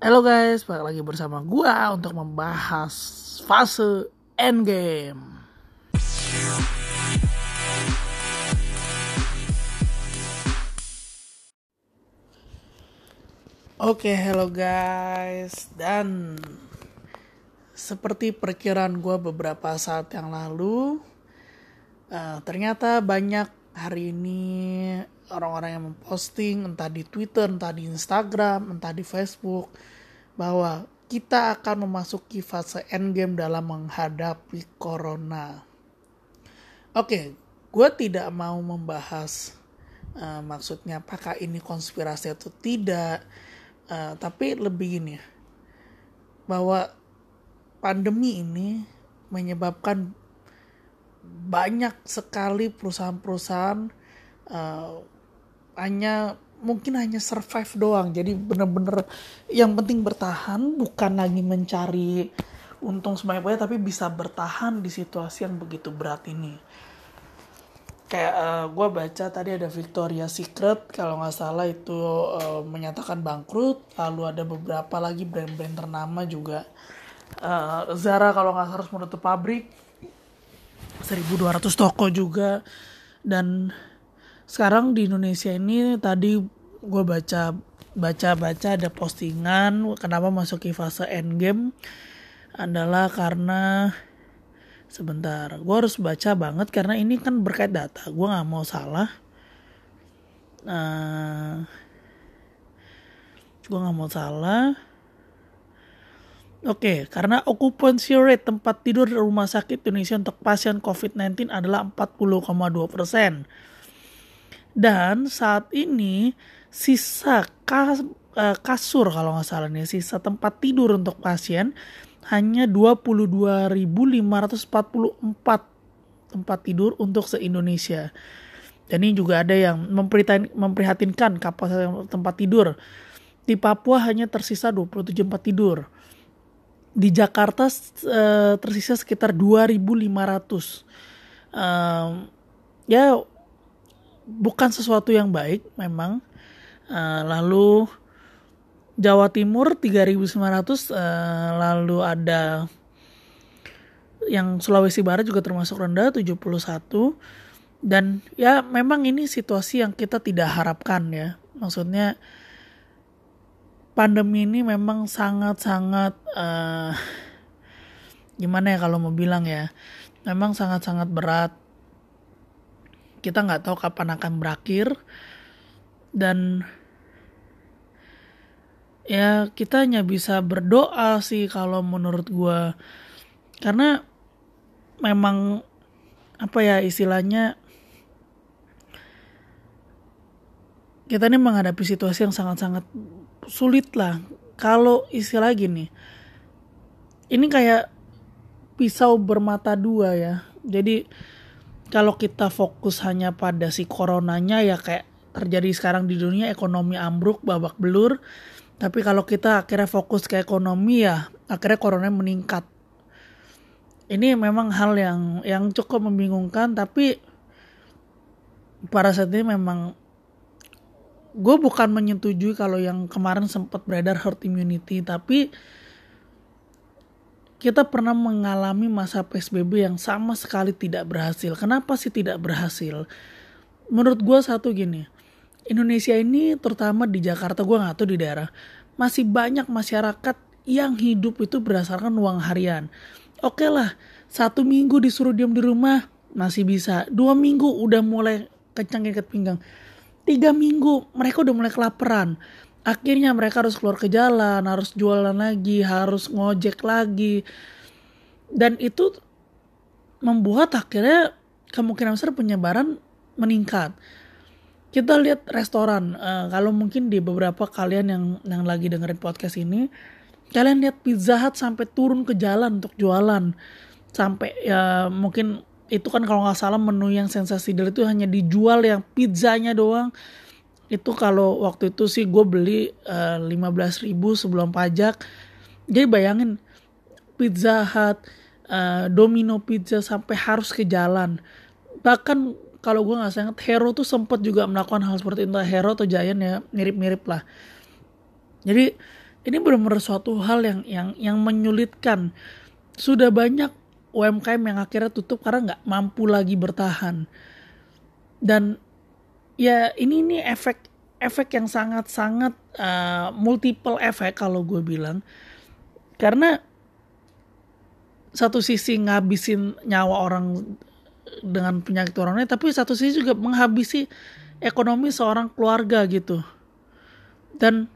Halo guys, balik lagi bersama gua untuk membahas fase endgame. Oke, hello guys. Dan seperti perkiraan gua beberapa saat yang lalu, uh, ternyata banyak hari ini orang-orang yang memposting entah di Twitter, entah di Instagram, entah di Facebook bahwa kita akan memasuki fase endgame dalam menghadapi corona. Oke, gue tidak mau membahas uh, maksudnya apakah ini konspirasi atau tidak, uh, tapi lebih ini bahwa pandemi ini menyebabkan banyak sekali perusahaan-perusahaan uh, hanya mungkin hanya survive doang. Jadi bener-bener yang penting bertahan bukan lagi mencari untung sebanyak-banyak tapi bisa bertahan di situasi yang begitu berat ini. Kayak uh, eh, gue baca tadi ada Victoria Secret kalau nggak salah itu uh, menyatakan bangkrut. Lalu ada beberapa lagi brand-brand ternama juga. Uh, Zara kalau nggak harus menutup pabrik 1200 toko juga. Dan sekarang di Indonesia ini tadi gue baca baca baca ada postingan kenapa masuk ke fase endgame adalah karena sebentar gue harus baca banget karena ini kan berkait data gue nggak mau salah. Uh, gue nggak mau salah Oke, karena occupancy rate tempat tidur di rumah sakit Indonesia untuk pasien COVID-19 adalah 40,2 persen. Dan saat ini sisa kas, uh, kasur kalau nggak salah nih, sisa tempat tidur untuk pasien hanya 22.544 tempat tidur untuk se-Indonesia. Dan ini juga ada yang memprihatinkan kapasitas tempat tidur. Di Papua hanya tersisa 27 tempat tidur di Jakarta uh, tersisa sekitar 2.500. Uh, ya bukan sesuatu yang baik memang. Uh, lalu Jawa Timur 3.900 uh, lalu ada yang Sulawesi Barat juga termasuk rendah 71 dan ya memang ini situasi yang kita tidak harapkan ya. Maksudnya pandemi ini memang sangat-sangat uh, gimana ya kalau mau bilang ya memang sangat-sangat berat. Kita nggak tahu kapan akan berakhir. Dan ya kita hanya bisa berdoa sih kalau menurut gue karena memang apa ya istilahnya kita ini menghadapi situasi yang sangat-sangat sulit lah kalau istilah gini ini kayak pisau bermata dua ya. Jadi kalau kita fokus hanya pada si coronanya ya kayak terjadi sekarang di dunia ekonomi ambruk babak belur. Tapi kalau kita akhirnya fokus ke ekonomi ya akhirnya corona meningkat. Ini memang hal yang yang cukup membingungkan tapi pada saat ini memang gue bukan menyetujui kalau yang kemarin sempat beredar herd immunity tapi kita pernah mengalami masa PSBB yang sama sekali tidak berhasil. Kenapa sih tidak berhasil? Menurut gue satu gini, Indonesia ini terutama di Jakarta, gue gak tahu di daerah, masih banyak masyarakat yang hidup itu berdasarkan uang harian. Oke lah, satu minggu disuruh diam di rumah masih bisa. Dua minggu udah mulai kencang ikat pinggang tiga minggu mereka udah mulai kelaparan. Akhirnya mereka harus keluar ke jalan harus jualan lagi harus ngojek lagi. Dan itu membuat akhirnya kemungkinan besar penyebaran meningkat. Kita lihat restoran uh, kalau mungkin di beberapa kalian yang yang lagi dengerin podcast ini kalian lihat Pizza Hut sampai turun ke jalan untuk jualan. Sampai ya mungkin itu kan kalau nggak salah menu yang sensasi itu hanya dijual yang pizzanya doang. Itu kalau waktu itu sih gue beli uh, belas ribu sebelum pajak. Jadi bayangin Pizza Hut uh, Domino Pizza sampai harus ke jalan. Bahkan kalau gue nggak sangat Hero tuh sempat juga melakukan hal seperti itu. Hero atau Giant ya mirip-mirip lah. Jadi ini benar-benar suatu hal yang yang yang menyulitkan. Sudah banyak UMKM yang akhirnya tutup karena nggak mampu lagi bertahan. Dan ya ini ini efek efek yang sangat sangat uh, multiple efek kalau gue bilang. Karena satu sisi ngabisin nyawa orang dengan penyakit corona tapi satu sisi juga menghabisi ekonomi seorang keluarga gitu. Dan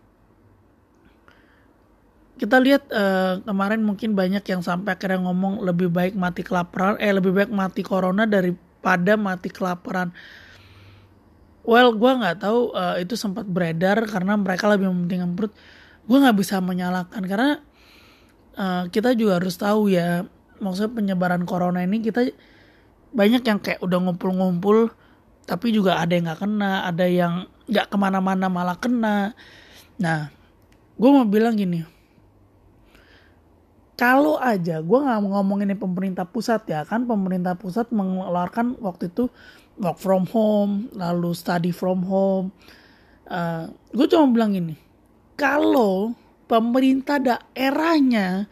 kita lihat uh, kemarin mungkin banyak yang sampai akhirnya ngomong lebih baik mati kelaparan eh lebih baik mati corona daripada mati kelaparan. Well gue nggak tahu uh, itu sempat beredar karena mereka lebih mementingkan perut. Gue nggak bisa menyalahkan karena uh, kita juga harus tahu ya maksudnya penyebaran corona ini kita banyak yang kayak udah ngumpul-ngumpul tapi juga ada yang nggak kena ada yang nggak ke mana-mana malah kena. Nah gue mau bilang gini kalau aja gue nggak ngomongin pemerintah pusat ya. Kan pemerintah pusat mengeluarkan waktu itu work from home lalu study from home. Uh, gue cuma bilang ini kalau pemerintah daerahnya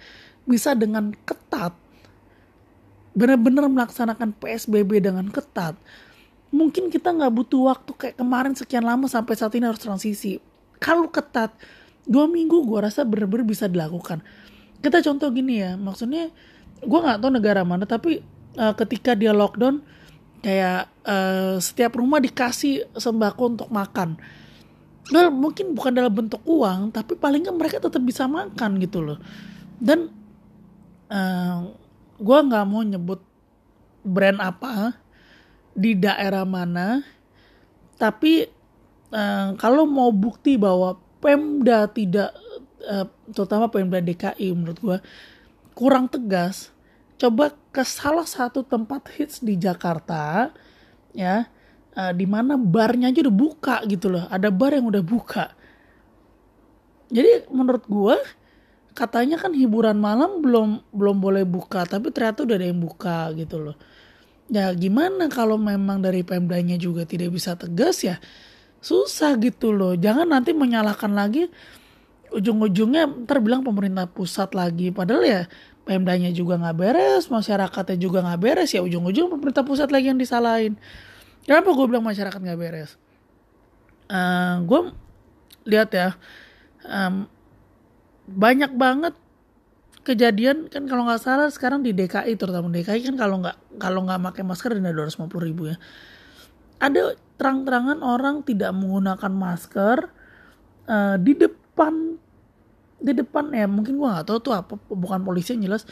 bisa dengan ketat benar-benar melaksanakan PSBB dengan ketat mungkin kita nggak butuh waktu kayak kemarin sekian lama sampai saat ini harus transisi. Kalau ketat dua minggu gue rasa benar-benar bisa dilakukan kita contoh gini ya maksudnya gue nggak tahu negara mana tapi uh, ketika dia lockdown kayak uh, setiap rumah dikasih sembako untuk makan. Nah, mungkin bukan dalam bentuk uang tapi paling nggak mereka tetap bisa makan gitu loh. Dan uh, eh, gue nggak mau nyebut brand apa di daerah mana tapi uh, kalau mau bukti bahwa Pemda tidak uh, terutama Pemda DKI menurut gue kurang tegas. Coba ke salah satu tempat hits di Jakarta ya uh, di mana barnya aja udah buka gitu loh. Ada bar yang udah buka. Jadi menurut gue katanya kan hiburan malam belum belum boleh buka tapi ternyata udah ada yang buka gitu loh. Ya gimana kalau memang dari Pemdanya juga tidak bisa tegas ya? Susah gitu loh. Jangan nanti menyalahkan lagi ujung-ujungnya terbilang pemerintah pusat lagi. Padahal ya Pemdanya juga nggak beres masyarakatnya juga nggak beres ya ujung-ujung pemerintah pusat lagi yang disalahin. Kenapa gue bilang masyarakat nggak beres? Uh, eh, gue lihat ya um, banyak banget kejadian kan kalau nggak salah sekarang di DKI terutama DKI kan kalau nggak kalau nggak pakai masker denda dua ratus puluh ribu ya. Ada terang-terangan orang tidak menggunakan masker uh, di depan. Di depan ya mungkin gua nggak tahu tuh apa bukan polisi yang jelas.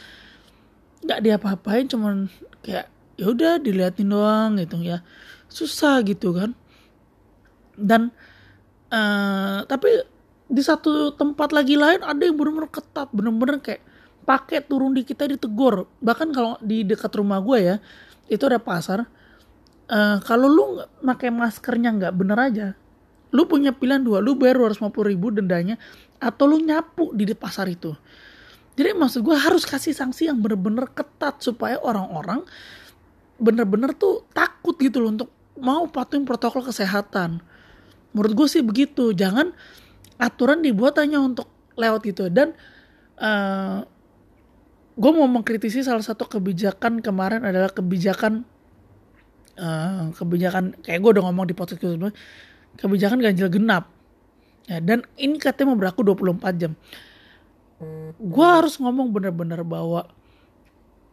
Nggak dia apa-apain cuman kayak ya udah diliatin doang gitu ya. Susah gitu kan. Dan uh, tapi di satu tempat lagi lain ada yang benar-benar ketat bener-bener kayak pakai turun di kita ditegur bahkan kalau di dekat rumah gue ya itu ada pasar uh, kalau lu pakai maskernya nggak bener aja lu punya pilihan dua lu bayar 250 ribu dendanya atau lu nyapu di pasar itu. Jadi maksud gue harus kasih sanksi yang bener-bener ketat supaya orang-orang bener-bener tuh takut gitu loh untuk mau patuhin protokol kesehatan. Menurut gue sih begitu. Jangan aturan dibuat hanya untuk lewat gitu. Dan uh, gue mau mengkritisi salah satu kebijakan kemarin adalah kebijakan uh, kebijakan kayak gue udah ngomong di podcast sebelumnya kebijakan ganjil genap. Ya dan ini katanya mau berlaku 24 jam. Gue harus ngomong bener-bener bahwa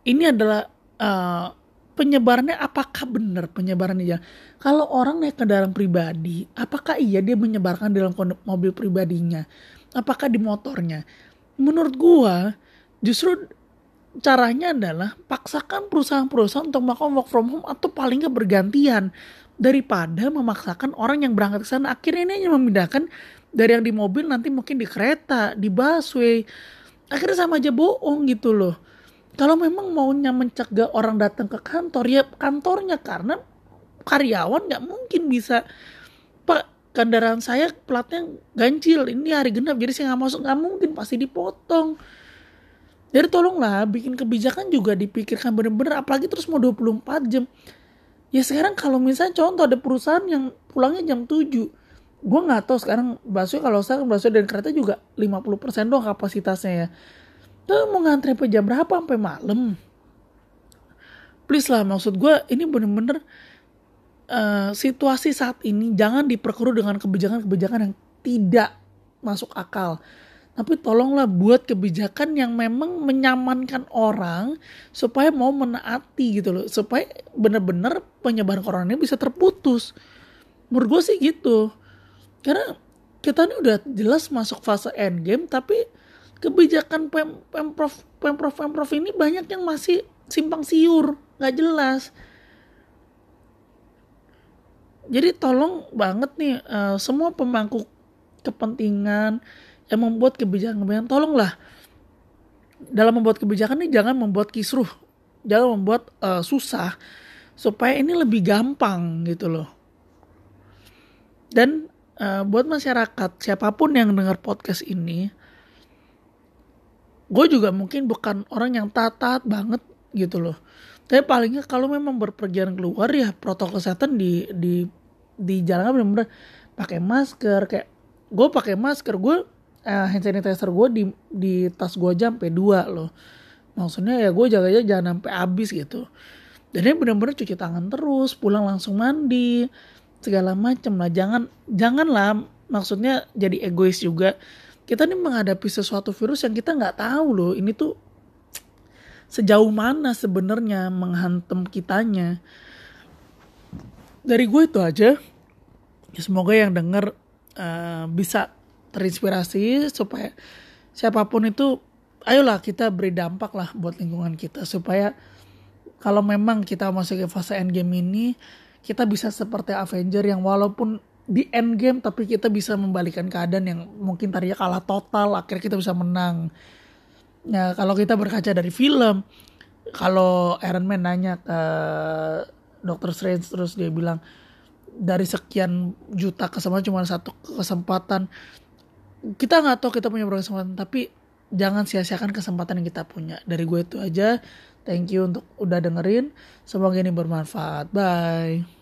ini adalah uh, penyebarannya apakah benar penyebarannya ya? Kalau orang naik kendaraan pribadi apakah iya dia menyebarkan dalam mobil pribadinya? Apakah di motornya? Menurut gue justru caranya adalah paksakan perusahaan-perusahaan untuk melakukan work from home atau paling nggak bergantian daripada memaksakan orang yang berangkat ke sana. Akhirnya ini hanya memindahkan dari yang di mobil nanti mungkin di kereta di busway. Akhirnya sama aja bohong gitu loh. Kalau memang maunya mencegah orang datang ke kantor ya kantornya karena karyawan nggak mungkin bisa. Pak kendaraan saya platnya ganjil ini hari genap jadi saya nggak masuk nggak mungkin pasti dipotong jadi tolonglah bikin kebijakan juga dipikirkan bener-bener apalagi terus mau 24 jam. Ya sekarang kalau misalnya contoh ada perusahaan yang pulangnya jam 7. gue nggak tahu sekarang busway kalau sekarang busway dan kereta juga 50% doang kapasitasnya ya tuh mau ngantri sampai jam berapa sampai malam please lah maksud gue ini bener-bener uh, situasi saat ini jangan diperkeruh dengan kebijakan-kebijakan yang tidak masuk akal tapi tolonglah buat kebijakan yang memang menyamankan orang supaya mau menaati gitu loh. Supaya bener-bener penyebaran corona ini bisa terputus. Menurut gue sih gitu. Karena kita ini udah jelas masuk fase end game tapi kebijakan pem pemprov pemprov pemprov ini banyak yang masih simpang siur nggak jelas. Jadi tolong banget nih uh, semua pemangku kepentingan yang membuat kebijakan-kebijakan tolonglah. Dalam membuat kebijakan ini jangan membuat kisruh. Jangan membuat uh, susah. Supaya ini lebih gampang gitu loh. Dan uh, buat masyarakat siapa pun yang dengar podcast ini gue juga mungkin bukan orang yang taat-taat banget gitu loh. Tapi palingnya kalau memang berpergian keluar ya protokol kesehatan di di di jalan benar-benar pakai masker. Kayak gue pakai masker. Gue uh, hand sanitizer gue di di tas gue aja sampai dua loh. Maksudnya ya gue jaga aja jangan sampai habis gitu. Dan ini benar-benar cuci tangan terus pulang langsung mandi segala macam lah. Jangan janganlah maksudnya jadi egois juga. Kita nih menghadapi sesuatu virus yang kita nggak tahu loh ini tuh sejauh mana sebenarnya menghantam kitanya. Dari gue itu aja semoga yang denger uh, bisa terinspirasi supaya siapa pun itu ayolah kita beri dampak lah buat lingkungan kita supaya kalau memang kita masuk ke fase endgame ini kita bisa seperti Avenger yang walaupun di endgame tapi kita bisa membalikan keadaan yang mungkin tadinya kalah total akhirnya kita bisa menang. Ya kalau kita berkaca dari film kalau Iron Man nanya ke Doctor Strange terus dia bilang dari sekian juta kesempatan cuma satu kesempatan kita nggak tahu kita punya berapa kesempatan tapi jangan sia-siakan kesempatan yang kita punya. Dari gue itu aja. Thank you untuk udah dengerin. Semoga ini bermanfaat. Bye